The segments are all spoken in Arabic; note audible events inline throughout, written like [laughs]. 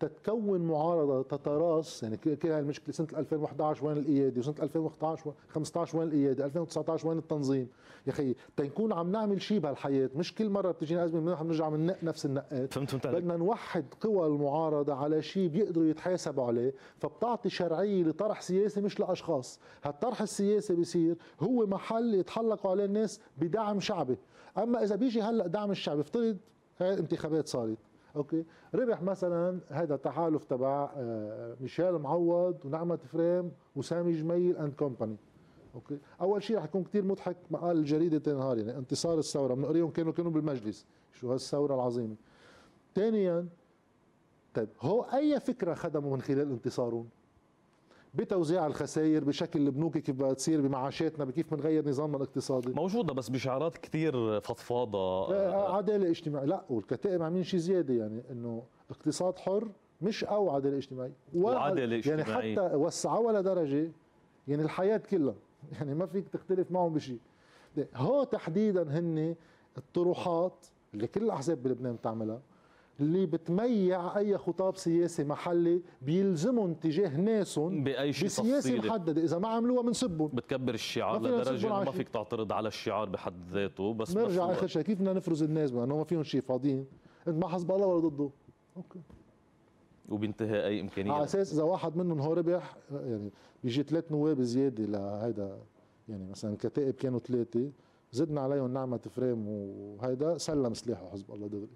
تتكون معارضة تتراص يعني كل هاي المشكلة سنة 2011 وين الايادي وسنة 2015 15 وين الايادي 2019 وين التنظيم. يا أخي تنكون عم نعمل شيء بهالحياة مش كل مرة بتجينا أزمة بنرجع بننق نفس النقات فهمت فهمت بدنا نوحد قوى المعارضة على شيء بيقدروا يتحاسبوا عليه فبتعطي شرعية لطرح سياسي مش لأشخاص. هالطرح السياسي بيصير هو محل يتحلقوا عليه الناس بدعم شعبي. أما إذا بيجي هلأ دعم الشعب افترض هاي الانتخابات صارت. okay. ربح مثلا هذا التحالف تبع آه، ميشيل معوض ونعمة فريم وسامي جميل and company okay. أول شيء رح يكون كثير مضحك مقال الجريدة النهار يعني انتصار الثورة بنقريهم كانوا كانوا بالمجلس. شو هالثورة العظيمة؟ ثانيا طيب هو أي فكرة خدموا من خلال انتصارهم؟ بتوزيع الخسائر بشكل البنوك كيف بدها تصير بمعاشاتنا بكيف بنغير نظامنا الاقتصادي. موجودة بس بشعارات كثير فضفاضة. عدالة اجتماعية. لا والكتائب عاملين شيء زيادة يعني إنه اقتصاد حر مش أو عدالة اجتماعية. وعدالة اجتماعية. يعني حتى وسعوها لدرجة يعني الحياة كلها. [laughs] يعني ما فيك تختلف معهم بشيء هو تحديدا هن الطروحات اللي كل الأحزاب بلبنان بتعملها اللي بتميع أي خطاب سياسي محلي بيلزمهم تجاه ناسهم بأي شيء بسياسة محددة. إذا ما عملوها بنسبهم بتكبر الشعار لدرجة إنه ما فيك تعترض على الشعار بحد ذاته بس نرجع آخر شيء. كيف بدنا نفرز الناس؟ انه ما فيهم شيء فاضيين. إنت ما حزب الله ولا ضده. okay. وبينتهي أي إمكانية. على أساس إذا واحد منهم هو ربح يعني بيجي ثلاث نواب زيادة لهيدا يعني مثلا الكتائب كانوا ثلاثة زدنا عليهم نعمة فريم وهيدا سلم سلاحه حزب الله دغري.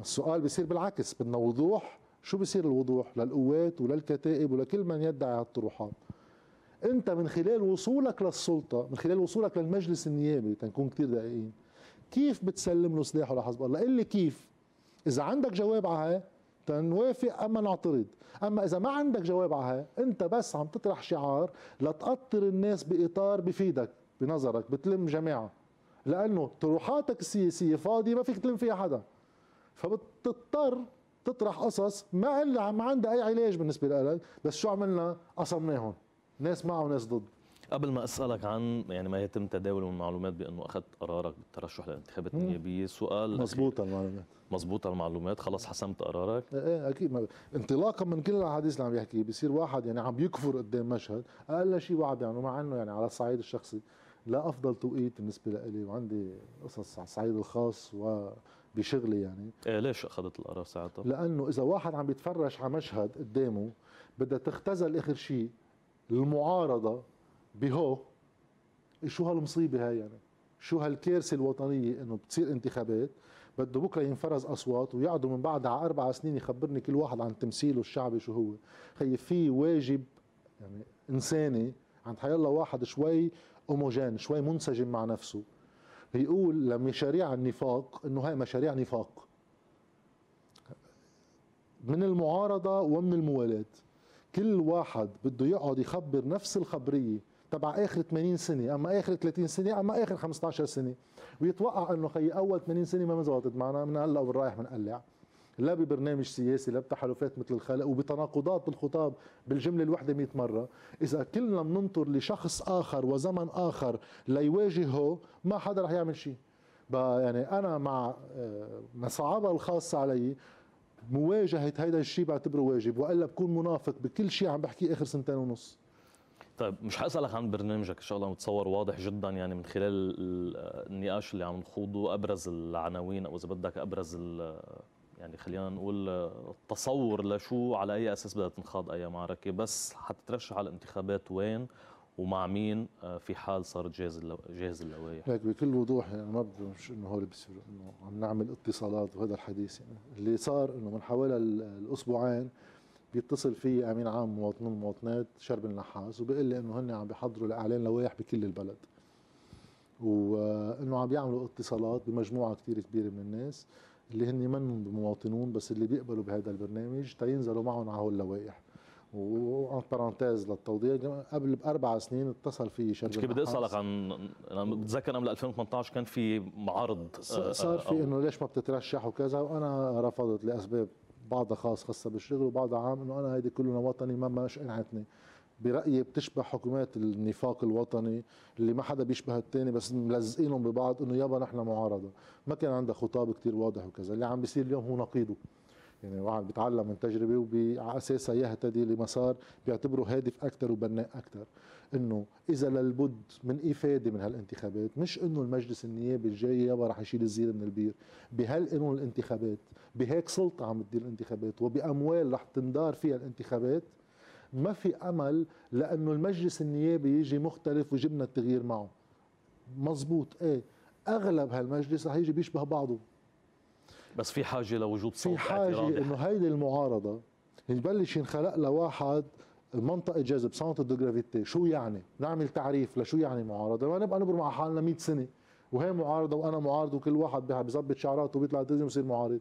السؤال بيصير بالعكس بدنا وضوح. شو بيصير الوضوح؟ للقوات وللكتائب ولكل من يدعي هالطروحات انت من خلال وصولك للسلطة من خلال وصولك للمجلس النيابي تنكون كثير دقيقين كيف بتسلم له سلاحه لحزب الله؟ قل لي كيف. إذا عندك جواب على تنوافق أما نعترض. أما إذا ما عندك جواب على أنت بس عم تطرح شعار لتقطر الناس بإطار بفيدك بنظرك بتلم جماعة. لأنه طروحاتك السياسية فاضية ما فيك تلم فيها حدا. فبتضطر تطرح قصص ما إلا ما عندها أي علاج بالنسبة لك بس شو عملنا؟ قسمناهم ناس معه وناس ضد. قبل ما أسألك عن يعني ما يتم تداول من المعلومات بأنه اخذت قرارك بالترشح للانتخابات النيابية. سؤال مضبوطه المعلومات. مضبوطه المعلومات. خلص حسمت قرارك. إيه, إيه، أكيد ما انطلاقا من كل الأحاديث اللي عم يحكي بصير واحد يعني عم يكفر قدام مشهد. أقل شيء وعد يعني مع إنه يعني على الصعيد الشخصي لا أفضل توقيت بالنسبة لي وعندي قصص على الصعيد الخاص وبشغلي يعني. إيه ليش أخذت القرار ساعتها؟ لأنه إذا واحد عم بيتفرج على مشهد قدامه بدها تختزل آخر شيء المعارضة بهو شو هالمصيبة هاي يعني؟ شو هالكارثة الوطنية إنه بتصير انتخابات؟ بده بكرة ينفرز أصوات ويقعدوا من بعدها على أربع سنين يخبرني كل واحد عن تمثيله الشعبي شو هو. خي في واجب يعني إنساني عند حيالله واحد شوي هوموجين شوي منسجم مع نفسه. يقول لمشاريع النفاق إنه هاي مشاريع نفاق. من المعارضة ومن الموالاة كل واحد بده يقعد يخبر نفس الخبرية تبع آخر 80 سنة أما آخر 30 سنة أما آخر 15 سنة. ويتوقع إنه خي أول 80 سنة ما مزبطت معنا من هلأ ورايح بنقلع لا ببرنامج سياسي لا بتحالفات مثل الخلق وبتناقضات بالخطاب بالجملة الوحده 100 مرة. إذا كلنا بننطر لشخص آخر وزمن آخر ليواجهه ما حدا رح يعمل شيء. يعني أنا مع آه، مصاعبها الخاصة علي مواجهة هيدا الشيء بعتبره واجب وإلا بكون منافق بكل شيء عم بحكيه آخر سنتين ونص. طيب مش حأسألك عن برنامجك شغله متصور واضح جدا يعني من خلال النقاش اللي عم نخوضه أبرز العناوين أو إذا بدك أبرز يعني خلينا نقول التصور لشو على أي أساس بدها تنخاض أي معركة بس حتترشح على الانتخابات وين ومع مين آه، في حال صارت جاهز جاهز اللوائح. لك بكل وضوح يعني ما مش إنه هول بصير إنه عم نعمل اتصالات وهذا الحديث يعني. اللي صار إنه من حوالي الأسبوعين بيتصل في أمين عام مواطنين المواطنات شرب النحاس وبيقول لي إنه هن عم بيحضروا لإعلان لوائح بكل البلد. وانه عم بيعملوا اتصالات بمجموعة كثير كبيرة من الناس. اللي هن منهم مواطنون بس اللي بيقبلوا بهذا البرنامج تينزلوا معهم على هول اللوائح. وعن بارانتيز للتوضيح قبل بأربع سنين اتصل في شرب كيف بدي أسألك عن أنا بتذكر قبل 2018 كان في معارض صار في إنه ليش ما بتترشح وكذا وأنا رفضت لأسباب بعضها خاص خاصة بالشغل وبعضها عام إنه أنا هيدي كلنا وطني ما مش قنعتني. برأيي بتشبه حكومات النفاق الوطني اللي ما حدا بيشبه الثاني بس ملزقينهم ببعض إنه يابا نحن معارضة. ما كان عندها خطاب كتير واضح وكذا. اللي عم بيصير اليوم هو نقيضه. يعني واحد بيتعلم من تجربة وعلى اساسها يهتدي لمسار بيعتبره هادف أكثر وبناء أكثر إنه إذا للبد من إفادة من هالانتخابات مش إنه المجلس النيابي الجاي يابا رح يشيل الزير من البير. بهالقانون الانتخابات بهيك سلطة عم تدير الانتخابات وبأموال رح تندار فيها الانتخابات ما في أمل لأنه المجلس النيابي يجي مختلف ويجيبنا التغيير معه. مزبوط. إيه. أغلب هالمجلس رح يجي بيشبه بعضه. بس في حاجة لوجود صوت في حاجة إنه هيدي المعارضة يبلش ينخلق لواحد منطقة جذب centre de gravité شو يعني؟ نعمل تعريف لشو يعني معارضة؟ ما نبقى نبرم ع حالنا 100 سنة. وهي معارضة وأنا معارض وكل واحد بيظبط شعراته وبيطلع تلفزيون ويصير معارض.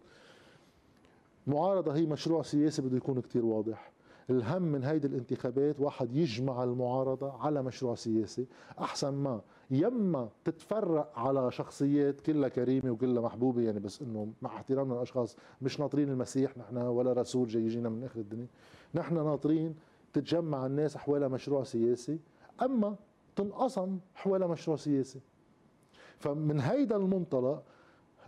معارضة هي مشروع سياسي بده يكون كتير واضح. الهم من هيدي الانتخابات واحد يجمع المعارضة على مشروع سياسي. أحسن ما يما تتفرق على شخصيات كلها كريمة وكلها محبوبة يعني بس إنه مع احترامنا للأشخاص مش ناطرين المسيح نحن ولا رسول جاي يجينا من آخر الدنيا. نحن ناطرين تتجمع الناس حوالي مشروع سياسي أما تنقسم حوالي مشروع سياسي. فمن هيدا المنطلق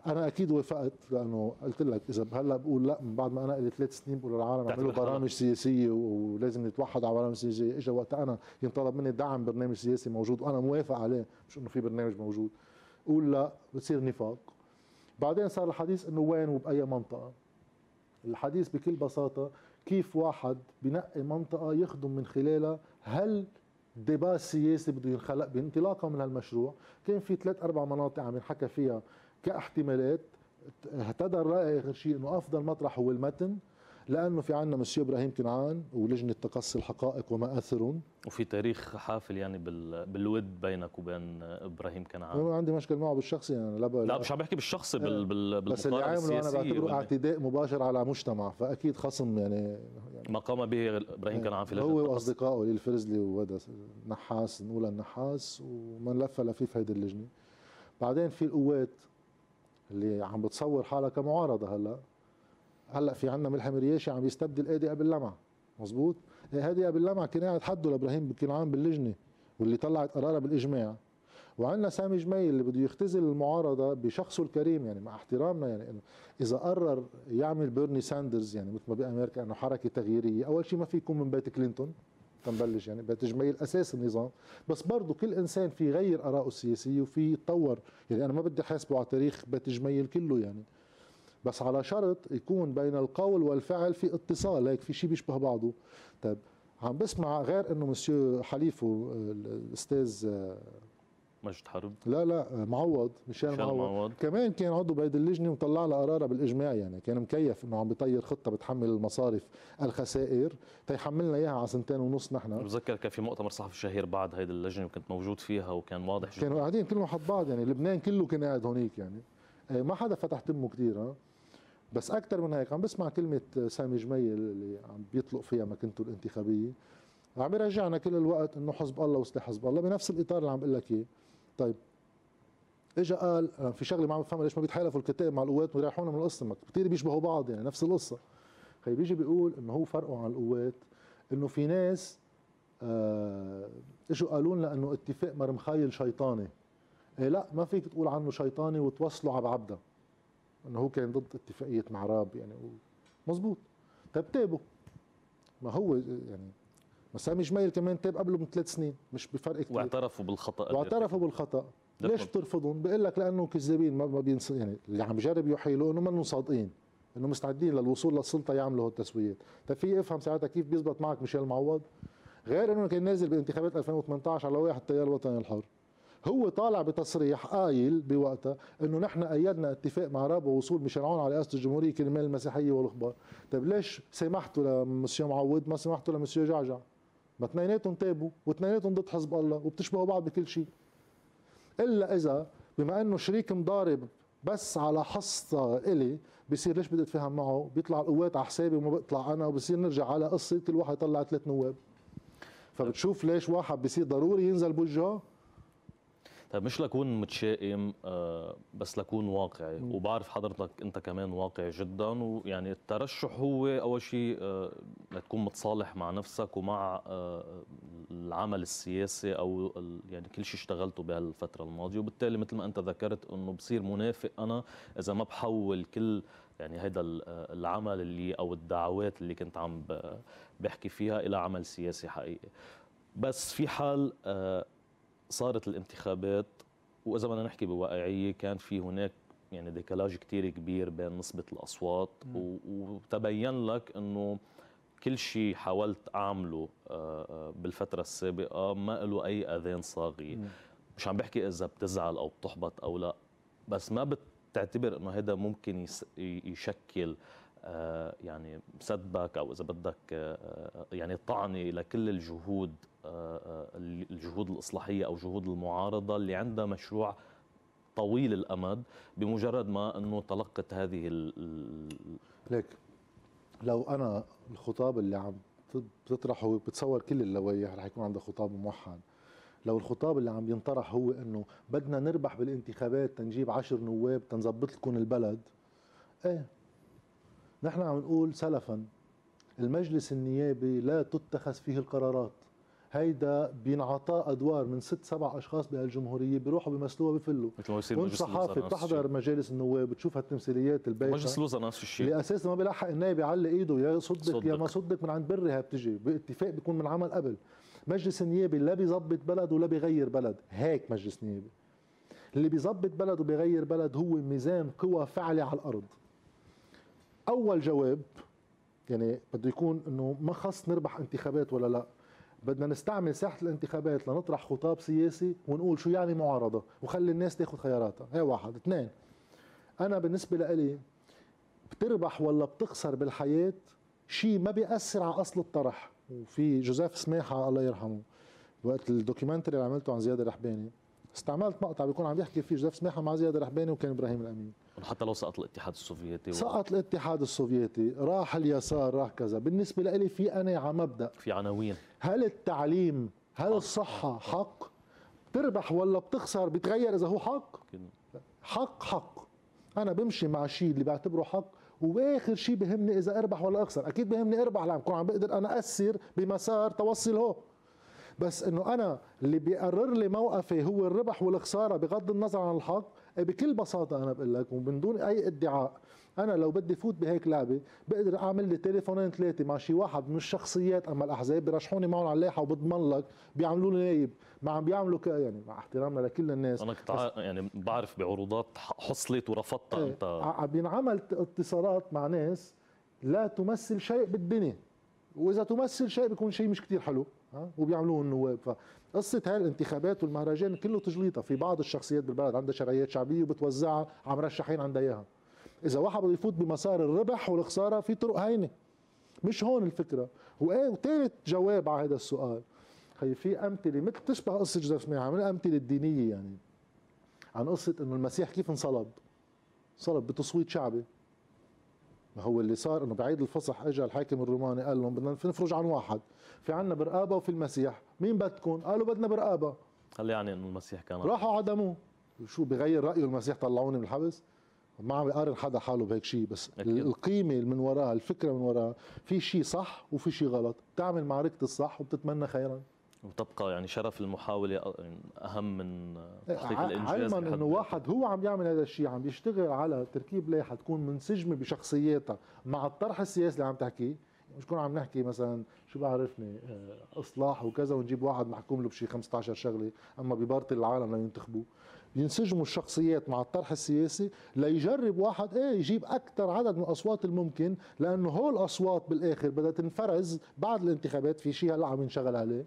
أنا أكيد وافقت لأنه قلت لك إذا هلأ بقول لأ من بعد ما أنا لي ثلاث سنين بقول للعالم أعملوا برامج سياسية ولازم نتوحد على برامج سياسية. اجى وقت أنا ينطلب مني دعم برنامج سياسي موجود وأنا موافق عليه مش إنه في برنامج موجود. قول لأ بتصير نفاق. بعدين صار الحديث إنه وين وبأي منطقة. الحديث بكل بساطة كيف واحد بنقي منطقة يخدم من خلالها؟ هل ديبا سياسي بده ينخلق بانطلاقة من هالمشروع؟ كان في ثلاث أربع مناطق عم ينحكى فيها كاحتمالات اهتدى الراي آخر شيء إنه أفضل مطرح هو المتن لأنه في عندنا مسيو إبراهيم كنعان ولجنة تقصي الحقائق وما اثرهم وفي تاريخ حافل يعني بالود بينك وبين إبراهيم كنعان. أنا عندي مشكل معه بالشخصي يعني لا لا مش عم بحكي بالشخصي بال بال بس اللي عامله أنا بعتبره اعتداء مباشر على مجتمع فأكيد خصم يعني, يعني ما قام به إبراهيم كنعان في لجنة هو وأصدقائه الفرزلي وهذا نحاس نقول النحاس ومن لف لفيف هيدي اللجنة. بعدين في القوات اللي عم بتصور حالها كمعارضة هلا. هلا في عندنا ملحم رياشي عم يستبدل هادي ابو اللمع مزبوط هادي ابو اللمع كان قاعد حده لإبراهيم كنعان باللجنة واللي طلعت قرارها بالإجماع. وعندنا سامي جميل اللي بده يختزل المعارضة بشخصه الكريم يعني مع احترامنا يعني إنه إذا قرر يعمل بيرني ساندرز يعني مثل ما بأمريكا إنه حركة تغييرية أول شيء ما في يكون من بيت كلينتون. تنبلش يعني بيت جميل أساس النظام. بس برضه كل إنسان في يغير آراءه السياسية وفي يتطور. يعني أنا ما بدي حاسبه على تاريخ بيت جميل كله يعني. بس على شرط يكون بين القول والفعل في اتصال هيك في شيء بيشبه بعضه. طيب عم بسمع غير إنه مسيو حليفه الأستاذ مجد حرب لا لا معوض ميشيل معوض. معوض. كمان كان عضو بهيدي اللجنة وطلع لها قرارها بالإجماع يعني كان مكيف إنه عم بيطير خطة بتحمل المصارف الخسائر. تيحملنا إياها على سنتين ونص نحن. بتذكر كان في مؤتمر صحفي شهير بعد هيدي اللجنة وكنت موجود فيها وكان واضح جدا كانوا قاعدين كلهم حد بعض يعني لبنان كله كان قاعد هونيك يعني. إيه، ما حدا فتح تمه كثير بس أكثر من هيك عم بسمع كلمة سامي جميل اللي عم بيطلق فيها مكانته الانتخابية. عم يرجعنا كل الوقت إنه حزب الله وسلاح حزب الله بنفس الإطار اللي عم بقول لك إياه. طيب. اجى قال في شغله ما عم بفهمها ليش ما بيتحالفوا الكتاب مع القوات ويريحونا من القصة؟ كثير بيشبهوا بعض يعني نفس القصة. خي بيجي بيقول إنه هو فرقه عن القوات إنه في ناس آه اجوا قالوا لنا إنه اتفاق مرمخايل شيطاني. إيه لا ما فيك تقول عنه شيطاني وتوصله على عبده. إنه هو كان ضد اتفاقية معراب يعني مزبوط طيب تابوا ما هو يعني سامي جميل كمان تاب قبله بثلاث سنين مش بفرق كثير واعترفوا بالخطأ واعترفوا بالخطأ. ليش بترفضهم؟ بقول لك لأنه كذابين ما بينص يعني اللي عم بجرب يحيلوا انه منهم صادقين. إنه مستعدين للوصول للسلطة يعملوا هالتسويات، طيب في افهم ساعتها كيف بيزبط معك ميشيل معوض؟ غير إنه كان نازل بانتخابات 2018 على واحد التيار الوطني الحر. هو طالع بتصريح قايل بوقتها إنه نحن أيدنا اتفاق مع راب ووصول ميشيل عون على رئاسة الجمهورية كرمال المسيحية والأخبار، طيب ليش سمحتوا لمسيو معوض؟ ما سمحتوا لمسيو جعجع؟ ما اثنيناتهم تابوا واثنيناتهم ضد حزب الله وبتشبهوا بعض بكل شيء. إلا إذا بما إنه شريك مضارب بس على حصة إلي بصير ليش بدي أتفاهم معه؟ بيطلع القوات على حسابي وما بيطلع أنا وبصير نرجع على قصة كل واحد يطلع ثلاث نواب. فبتشوف ليش واحد بصير ضروري ينزل بوجهه طيب مش لكون متشائم آه، بس لكون واقعي. وبعرف حضرتك أنت كمان واقعي جدا ويعني الترشح هو أول شيء آه، لتكون متصالح مع نفسك ومع آه، العمل السياسي أو يعني كل شيء اشتغلته بهالفترة الماضية. وبالتالي مثل ما أنت ذكرت إنه بصير منافق أنا إذا ما بحول كل يعني هيدا العمل اللي أو الدعوات اللي كنت عم بحكي فيها إلى عمل سياسي حقيقي. بس في حال صارت الانتخابات وإذا بدنا نحكي بواقعية كان في هناك يعني ديكالاج كتير كبير بين نسبة الأصوات وتبين لك إنه كل شيء حاولت أعمله آه، آه، بالفترة السابقة ما له أي آذان صاغية. مش عم بحكي إذا بتزعل أو بتحبط أو لا بس ما بتعتبر إنه هذا ممكن يشكل آه، يعني سدبك أو إذا بدك يعني طعنه لكل الجهود الجهود الإصلاحية أو جهود المعارضة اللي عندها مشروع طويل الأمد بمجرد ما أنه تلقت هذه ليك لو أنا الخطاب اللي عم بتطرحه بتصور كل اللوائح رح يكون عندها خطاب موحد. لو الخطاب اللي عم ينطرح هو إنه بدنا نربح بالانتخابات تنجيب عشر نواب تنظبط لكم البلد إيه؟ نحن عم نقول سلفا المجلس النيابي لا تتخذ فيه القرارات. هيدا بينعطى أدوار من ست سبع أشخاص بهالجمهوريه بيروحوا بيمثلوها بفلوا كنت صحافي بتحضر مجالس النواب بتشوف هالتمثيليات البايخه مجلس الوزراء نفس الشيء. اللي أساسا ما بيلحق النائب يعلق إيده يا صدق, صدق. يا ما صدق من عند بري بتجي. باتفاق بيكون من عمل قبل. مجلس النيابي لا بيظبط بلد ولا بيغير بلد. هيك مجلس نيابي اللي بيظبط بلد وبيغير بلد هو ميزان قوى فعلة على الأرض. أول جواب يعني بده يكون إنه ما خص نربح انتخابات ولا لا. بدنا نستعمل ساحة الانتخابات لنطرح خطاب سياسي ونقول شو يعني معارضة وخلي الناس تاخذ خياراتها. هي واحد. اثنين أنا بالنسبة لإلي بتربح ولا بتخسر بالحياة شيء ما بيأثر على أصل الطرح. وفي جوزيف سماحه الله يرحمه وقت ال documentary اللي عملته عن زياد الرحباني استعملت مقطع بيكون عم يحكي فيه جوزيف سماحة مع زياد الرحباني وكان إبراهيم الأمين. حتى لو سقط الاتحاد السوفيتي سقط الاتحاد السوفيتي راح اليسار راح كذا. بالنسبة لي في قناعه مبدا في عناوين. هل التعليم هل الصحة حق؟ بتربح ولا بتخسر؟ بتغير إذا هو حق؟ حق حق. أنا بمشي مع شيء اللي بعتبره حق وآخر شيء بهمني إذا أربح ولا أخسر. أكيد بهمني أربح لأن بكون عم بقدر أنا اثر بمسار توصل هو بس إنه أنا اللي بيقرر لي موقفي هو الربح والخسارة بغض النظر عن الحق بكل بساطة أنا بقول لك ومن دون أي ادعاء. أنا لو بدي فوت بهيك لعبة بقدر أعمل لي تليفونين ثلاثة مع شي واحد من الشخصيات أما الأحزاب بيرشحوني معهم على اللائحة وبضمن لك بيعملوا لي نايب. ما عم بيعملوا ك... يعني مع احترامنا لكل الناس. أنا كنت يعني بعرف بعروضات حصلت ورفضتها إيه أنت. عم بينعمل اتصالات مع ناس لا تمثل شيء بالدنيا. وإذا تمثل شيء بيكون شيء مش كتير حلو. وبيعملوه النواب فقصه هاي الانتخابات والمهرجان كله تجليطة في بعض الشخصيات بالبلد عندها شرعيات شعبية وبتوزعها على مرشحين عندها إياها. إذا واحد بده يفوت بمسار الربح والخسارة في طرق هينة. مش هون الفكرة. وثالث جواب على هذا السؤال. هي في أمثلة مثل تشبه قصة جوزيف سميحه من الامثله الدينية يعني عن قصة إنه المسيح كيف انصلب؟ صلب بتصويت شعبي. ما هو اللي صار إنه بعيد الفصح اجى الحاكم الروماني قال لهم بدنا نفرج عن واحد. في عنا برقابة وفي المسيح. مين بدكم قالوا بدنا برقابة. هل يعني إنه المسيح كان راحوا عدموه. شو بغير رايه المسيح طلعوني من الحبس؟ ما عم يقارن حدا حاله بهيك شيء بس أكيد. القيمة من وراها الفكرة من وراها في شيء صح وفي شيء غلط. بتعمل معركة الصح وبتتمنى خيرا. وتبقى يعني شرف المحاولة أهم من تحقيق الإنجاز علما إنه واحد هو عم يعمل هذا الشيء عم بيشتغل على تركيب لائحة تكون منسجمة بشخصياتها مع الطرح السياسي اللي عم تحكيه مش كون عم نحكي مثلا شو بعرفني آه، إصلاح وكذا ونجيب واحد محكوم له بشي 15 شغلة أما ببارطي العالم لينتخبوه ينسجموا الشخصيات مع الطرح السياسي ليجرب واحد إيه يجيب أكثر عدد من الأصوات الممكن لأنه هول الأصوات بالآخر بدها تنفرز بعد الانتخابات في شيء هلأ عم ينشغل عليه.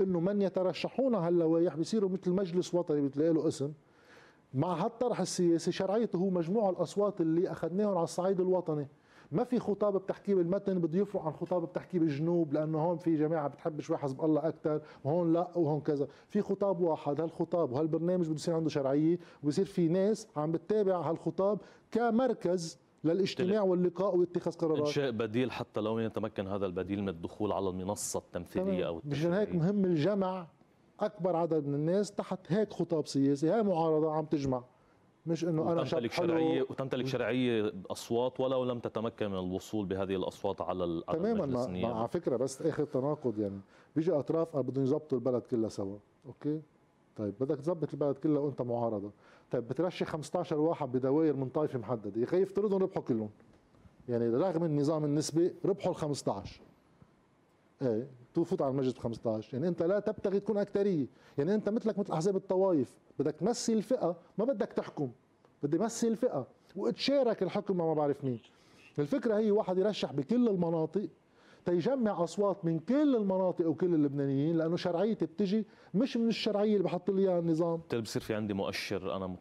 إنه من يترشحون هاللوائح بيصيروا مثل مجلس وطني بتلاقي له اسم. مع هالطرح السياسي شرعيته هو مجموع الأصوات اللي أخذناهم على الصعيد الوطني. ما في خطاب بتحكي بالمتن بده يفرق عن خطاب بتحكي بالجنوب لأنه هون في جماعة بتحب شوي حزب الله أكثر وهون لا وهون كذا. في خطاب واحد هالخطاب وهالبرنامج بده يصير عنده شرعية وبصير في ناس عم بتتابع هالخطاب كمركز للاجتماع واللقاء واتخاذ قرارات. انشاء بديل حتى لو يتمكن هذا البديل من الدخول على المنصة التمثيليه أو مشان هيك؟ مهم الجمع. أكبر عدد من الناس تحت هيك خطاب سياسي. هاي معارضة عم تجمع. مش إنه أنا شاب وتمتلك شرعيه وتمتلك شرعية أصوات ولو لم تتمكن من الوصول بهذه الأصوات على تماما. على فكرة بس إخر تناقض يعني. بيجي أطراف بدهم يظبطوا البلد كلها سوا. أوكي؟ طيب بدك تظبط البلد كلها وانت معارضة. طيب بترشح 15 واحد بدوائر من طائفة محددة. يا أخي يفترضوا ربحوا كلهم. يعني رغم النظام النسبي ربحوا ال 15 إيه تفوت على المجلس ب 15 يعني أنت لا تبتغي تكون اكثريه يعني أنت مثلك مثل أحزاب الطوائف. بدك تمثل الفئة ما بدك تحكم. بدي مثل الفئة. وتشارك الحكم مع ما بعرف مين. الفكرة هي واحد يرشح بكل المناطق تيجمع أصوات من كل المناطق وكل اللبنانيين لأنه شرعيتي بتجي مش من الشرعية اللي بحط لي إياها النظام. بالتالي بصير في عندي مؤشر أنا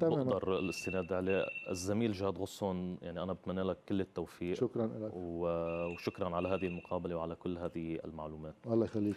تماماً. بقدر الاستناد عليه. الزميل جهاد غصن يعني أنا بتمنى لك كل التوفيق. شكرا لك. وشكرا على هذه المقابلة وعلى كل هذه المعلومات. الله يخليك.